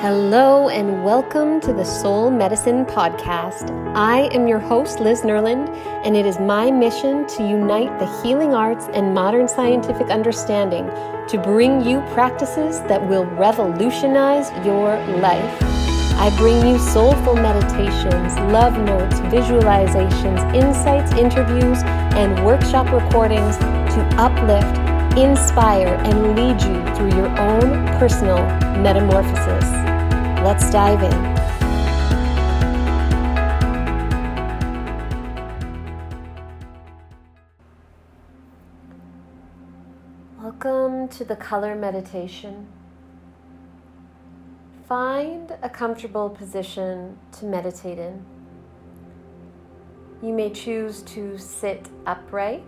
Hello, and welcome to the Soul Medicine Podcast. I am your host, Liz Nerland, and it is my mission to unite the healing arts and modern scientific understanding to bring you practices that will revolutionize your life. I bring you soulful meditations, love notes, visualizations, insights, interviews, and workshop recordings to uplift, inspire, and lead you through your own personal metamorphosis. Let's dive in. Welcome to the color meditation. Find a comfortable position to meditate in. You may choose to sit upright,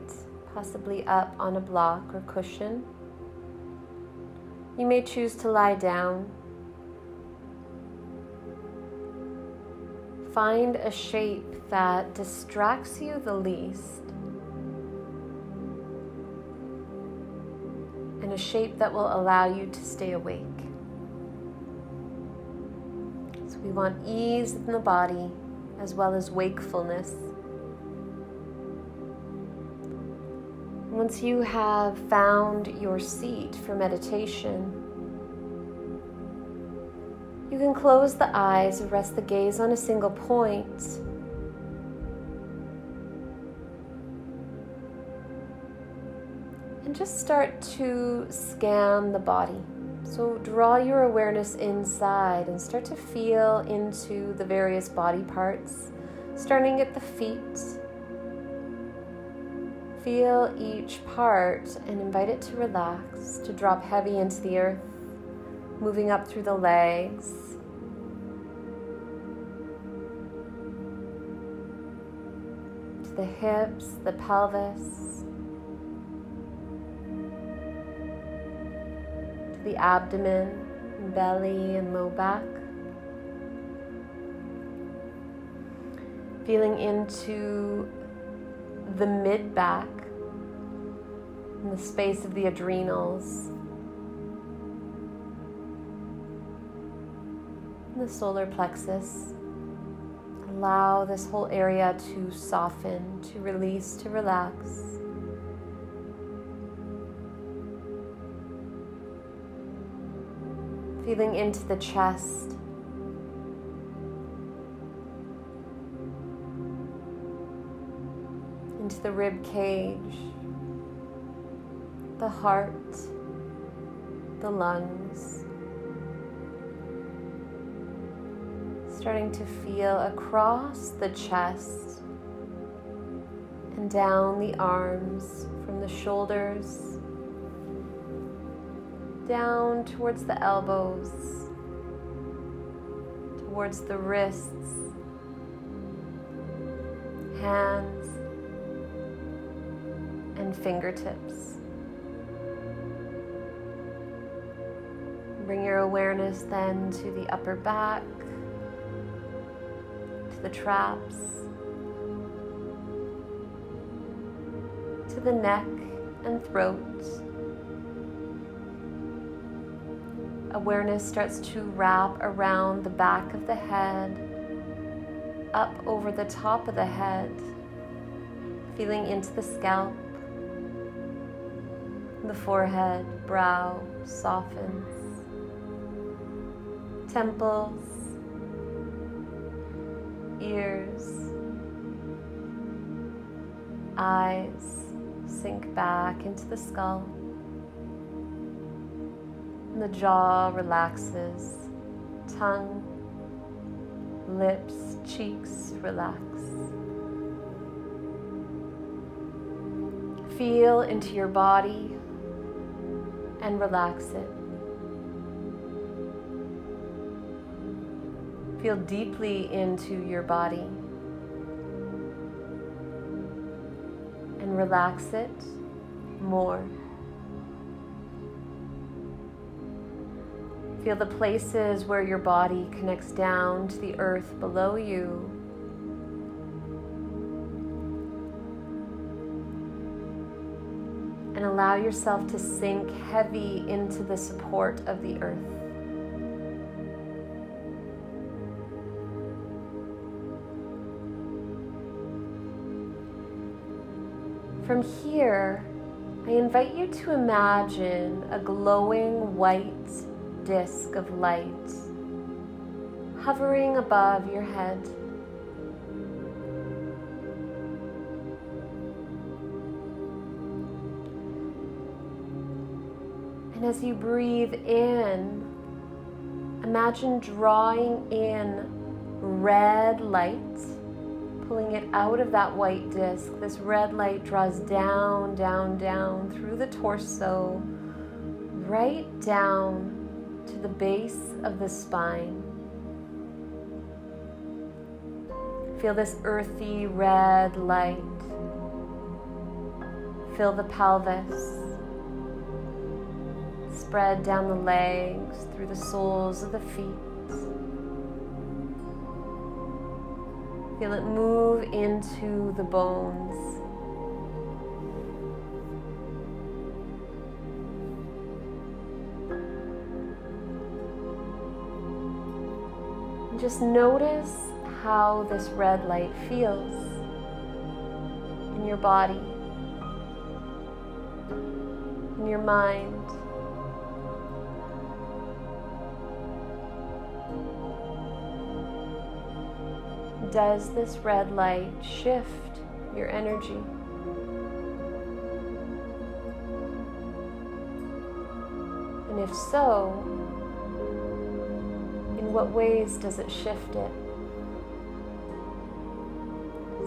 possibly up on a block or cushion. You may choose to lie down Find a shape that distracts you the least. And a shape that will allow you to stay awake. So we want ease in the body as well as wakefulness. Once you have found your seat for meditation, can close the eyes and rest the gaze on a single point. And just start to scan the body. So draw your awareness inside and start to feel into the various body parts, starting at the feet. Feel each part and invite it to relax, to drop heavy into the earth moving up through the legs. The hips, the pelvis, to the abdomen, belly, and low back. Feeling into the mid back, in the space of the adrenals. the solar plexus. Allow this whole area to soften, to release, to relax. Feeling into the chest. Into the rib cage, the heart, the lungs. Starting to feel across the chest and down the arms from the shoulders down towards the elbows, towards the wrists, hands, and fingertips. Bring your awareness then to the upper back the traps, to the neck and throat. Awareness starts to wrap around the back of the head, up over the top of the head, feeling into the scalp. The forehead, brow softens, temples, ears, eyes sink back into the skull, and the jaw relaxes, tongue, lips, cheeks relax. Feel into your body and relax it. Feel deeply into your body and relax it more. Feel the places where your body connects down to the earth below you. And allow yourself to sink heavy into the support of the earth. From here, I invite you to imagine a glowing white disk of light hovering above your head. And as you breathe in, imagine drawing in red light, pulling it out of that white disc. This red light draws down, down, down through the torso, right down to the base of the spine. Feel this earthy red light. Fill the pelvis spread down the legs, through the soles of the feet. Feel it move into the bones. Just notice how this red light feels in your body, in your mind. Does this red light shift your energy? And if so, in what ways does it shift it?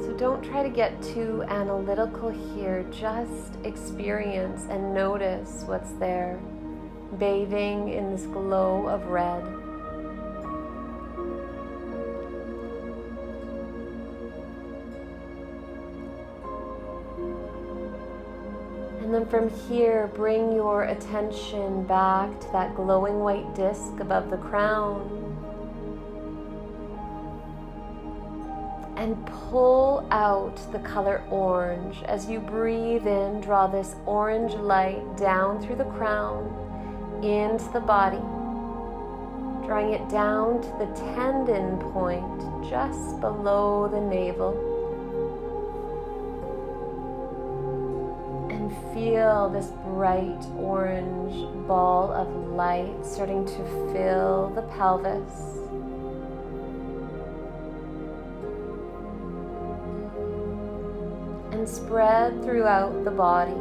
So don't try to get too analytical here, just experience and notice what's there, bathing in this glow of red. And then from here, bring your attention back to that glowing white disc above the crown. And pull out the color orange. As you breathe in, draw this orange light down through the crown into the body, drawing it down to the dantian point just below the navel. Feel this bright orange ball of light starting to fill the pelvis. And spread throughout the body.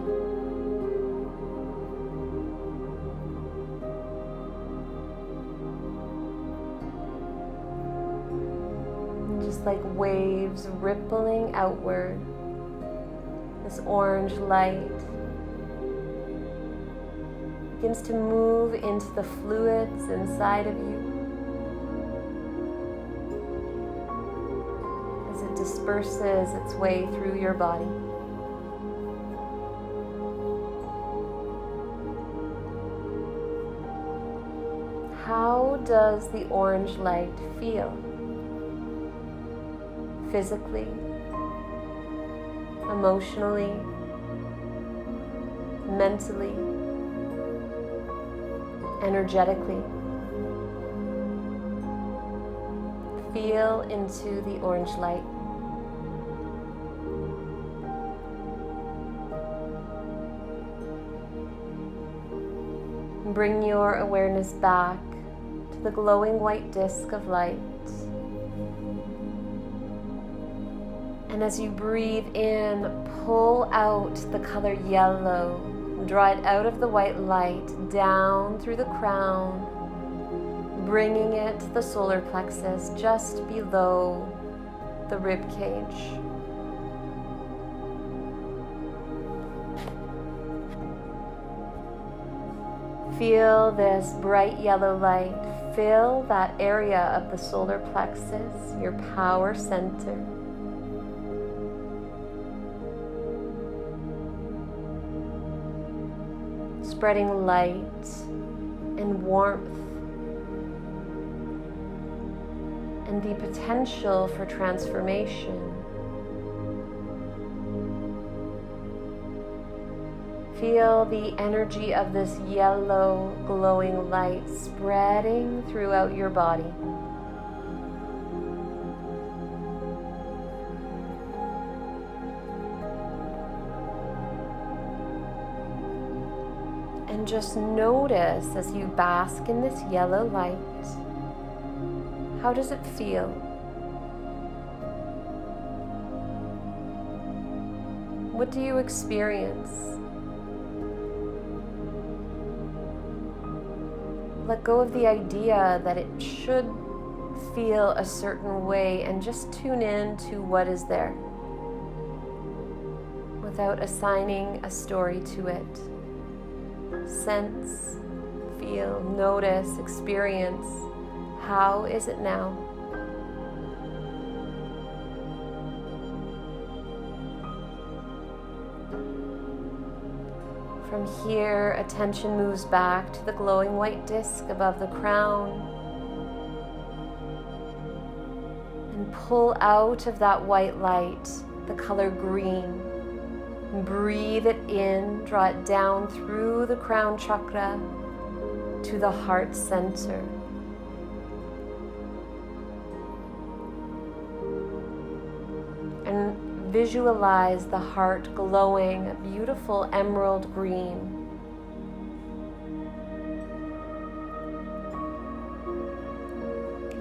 Just like waves rippling outward this orange light begins to move into the fluids inside of you as it disperses its way through your body. How does the orange light feel? Physically, emotionally, mentally, energetically. Feel into the orange light. Bring your awareness back to the glowing white disk of light. And as you breathe in, pull out the color yellow Draw it out of the white light, down through the crown, bringing it to the solar plexus just below the rib cage. Feel this bright yellow light fill that area of the solar plexus, your power center. Spreading light and warmth and the potential for transformation. Feel the energy of this yellow glowing light spreading throughout your body. Just notice as you bask in this yellow light, how does it feel? What do you experience? Let go of the idea that it should feel a certain way and just tune in to what is there without assigning a story to it. Sense, feel, notice, experience. How is it now? From here, attention moves back to the glowing white disc above the crown. And pull out of that white light the color green Breathe it in, draw it down through the crown chakra to the heart center. And visualize the heart glowing a beautiful emerald green.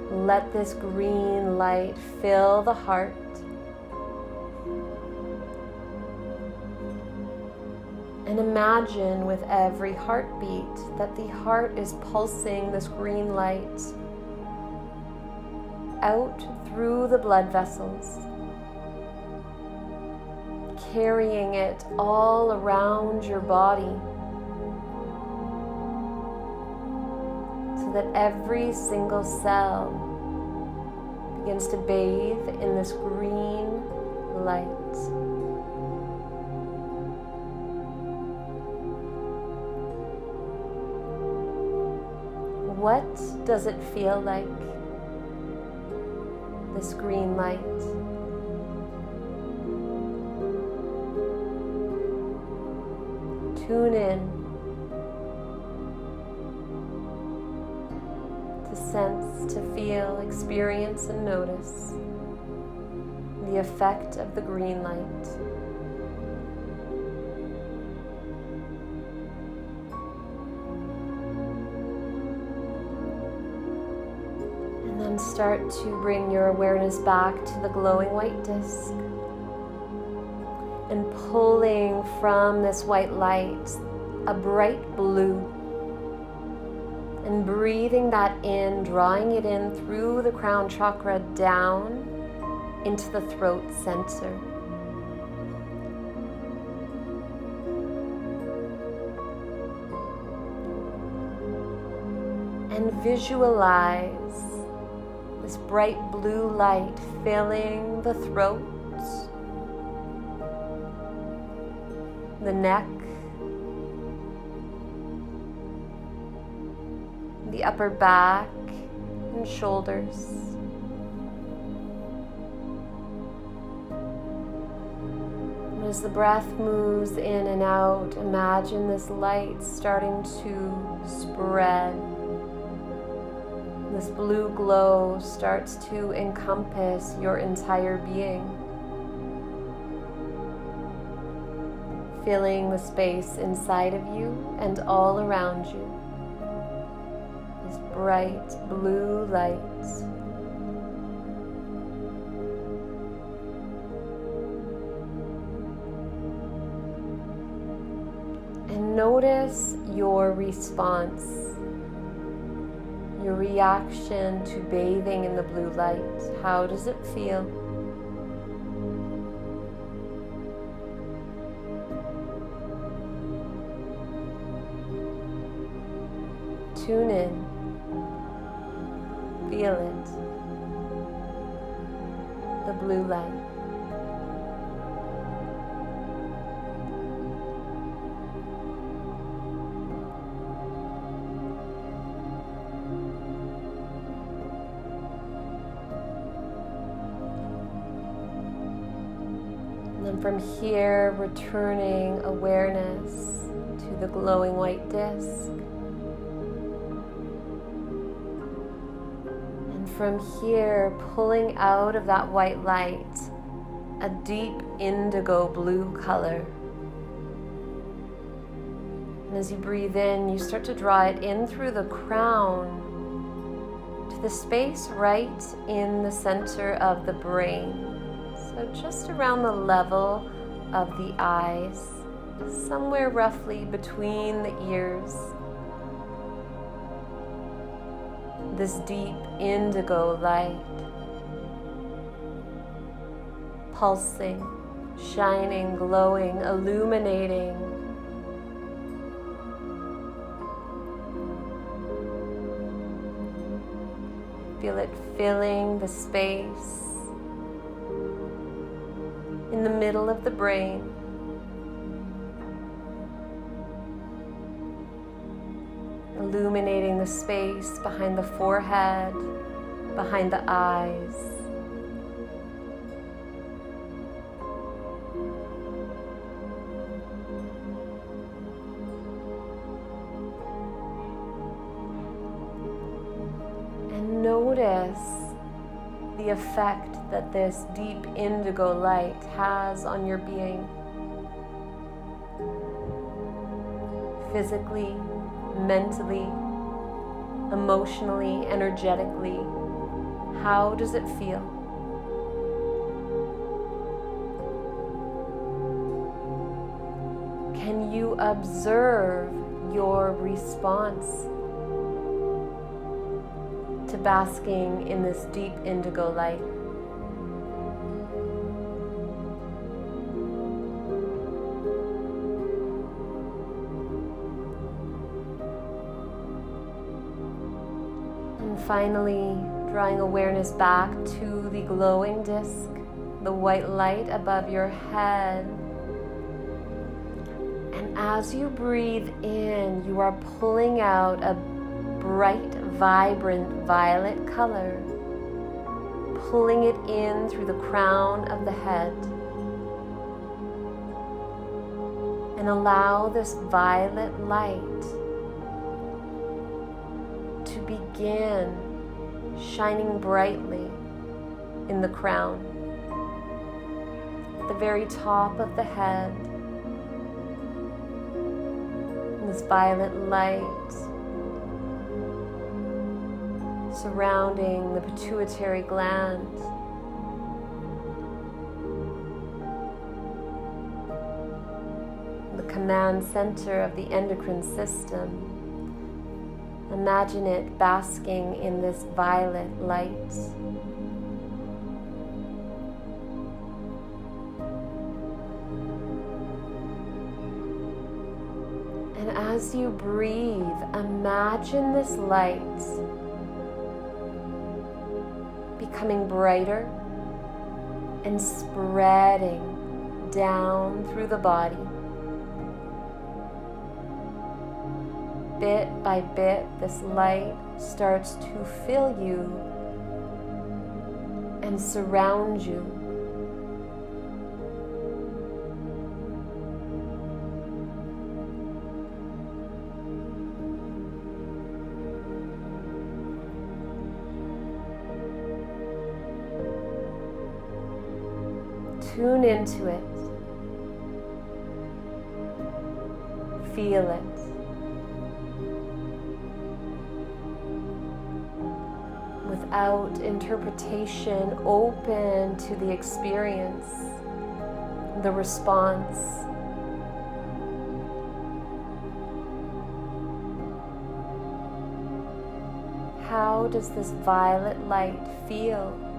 Let this green light fill the heart And imagine with every heartbeat that the heart is pulsing this green light out through the blood vessels, carrying it all around your body so that every single cell begins to bathe in this green light. What does it feel like? This green light. Tune in to sense, to feel, experience, and notice the effect of the green light. Start to bring your awareness back to the glowing white disk and pulling from this white light a bright blue and breathing that in, drawing it in through the crown chakra down into the throat center. And visualize this bright blue light filling the throat, the neck, the upper back and shoulders. As the breath moves in and out, imagine this light starting to spread this blue glow starts to encompass your entire being, filling the space inside of you and all around you. This bright blue light. And notice your response your reaction to bathing in the blue light. How does it feel? Tune in, feel it, the blue light. Here, returning awareness to the glowing white disk. And from here, pulling out of that white light a deep indigo blue color. And as you breathe in, you start to draw it in through the crown to the space right in the center of the brain. So just around the level of the eyes, somewhere roughly between the ears. This deep indigo light pulsing, shining, glowing, illuminating. Feel it filling the space in the middle of the brain. Illuminating the space behind the forehead, behind the eyes. And notice the effect that this deep indigo light has on your being. Physically, mentally, emotionally, energetically, how does it feel? Can you observe your response? to basking in this deep indigo light. Finally, drawing awareness back to the glowing disc, the white light above your head. And as you breathe in, you are pulling out a bright vibrant violet color, pulling it in through the crown of the head. And allow this violet light to begin shining brightly in the crown, at the very top of the head. This violet light surrounding the pituitary gland. The command center of the endocrine system. Imagine it basking in this violet light. And as you breathe, imagine this light becoming brighter and spreading down through the body. Bit by bit, this light starts to fill you and surround you. Tune into it. Feel it. Without interpretation, open to the experience, the response. How does this violet light feel?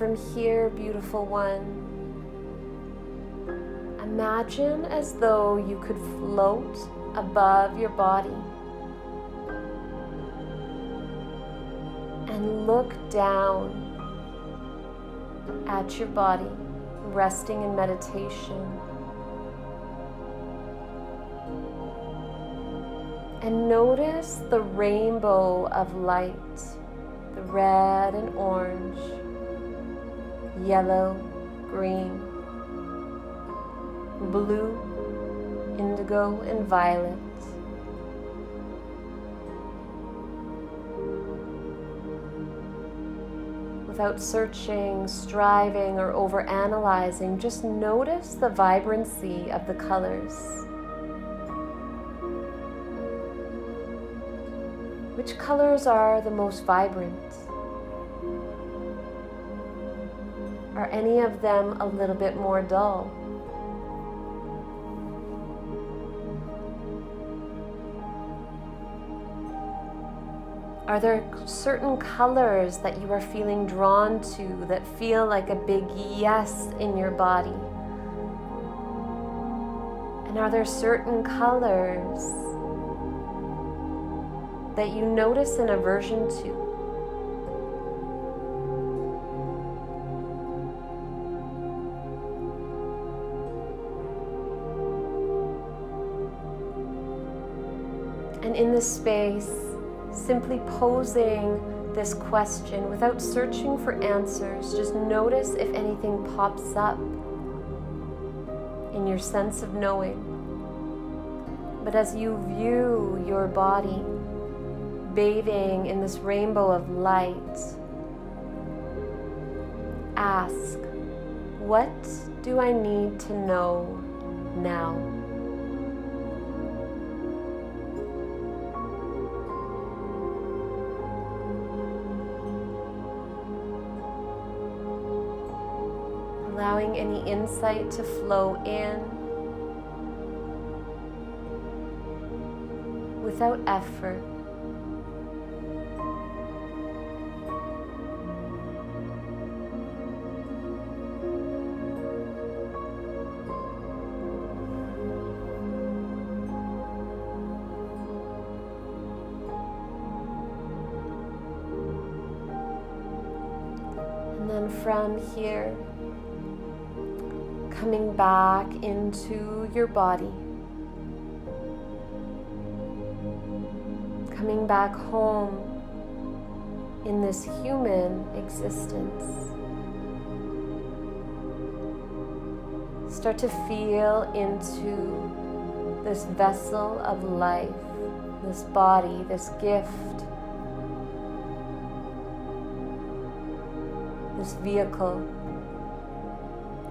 From here, beautiful one, imagine as though you could float above your body and look down at your body, resting in meditation. And notice the rainbow of light, the red and orange yellow, green, blue, indigo, and violet. Without searching, striving, or overanalyzing, just notice the vibrancy of the colors. Which colors are the most vibrant? Any of them a little bit more dull? Are there certain colors that you are feeling drawn to that feel like a big yes in your body? And are there certain colors that you notice an aversion to? In the space, simply posing this question without searching for answers. Just notice if anything pops up in your sense of knowing. But as you view your body bathing in this rainbow of light, ask, What do I need to know now? Allowing any insight to flow in without effort. And then from here, coming back into your body. Coming back home in this human existence. Start to feel into this vessel of life, this body, this gift, this vehicle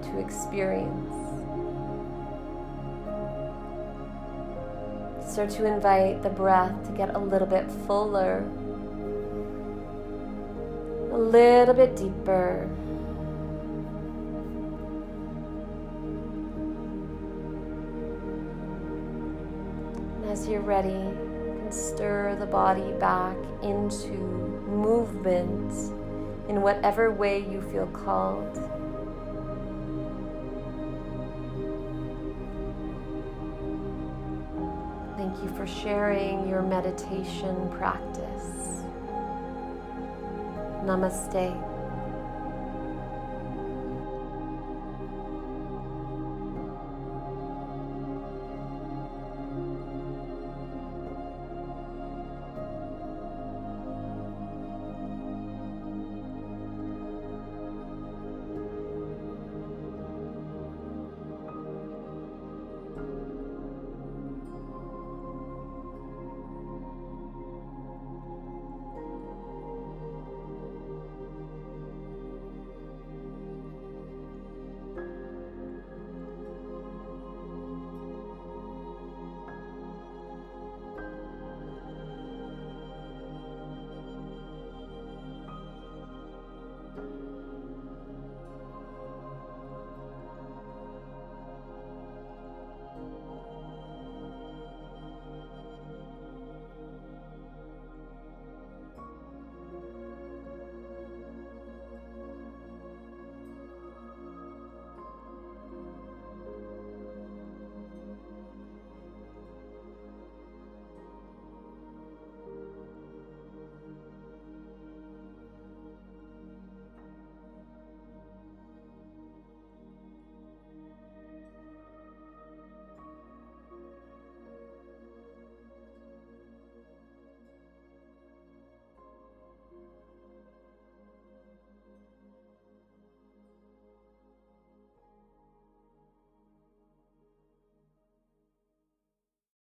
to experience. Start to invite the breath to get a little bit fuller, a little bit deeper. And as you're ready, you can stir the body back into movement in whatever way you feel called. Thank you for sharing your meditation practice. Namaste.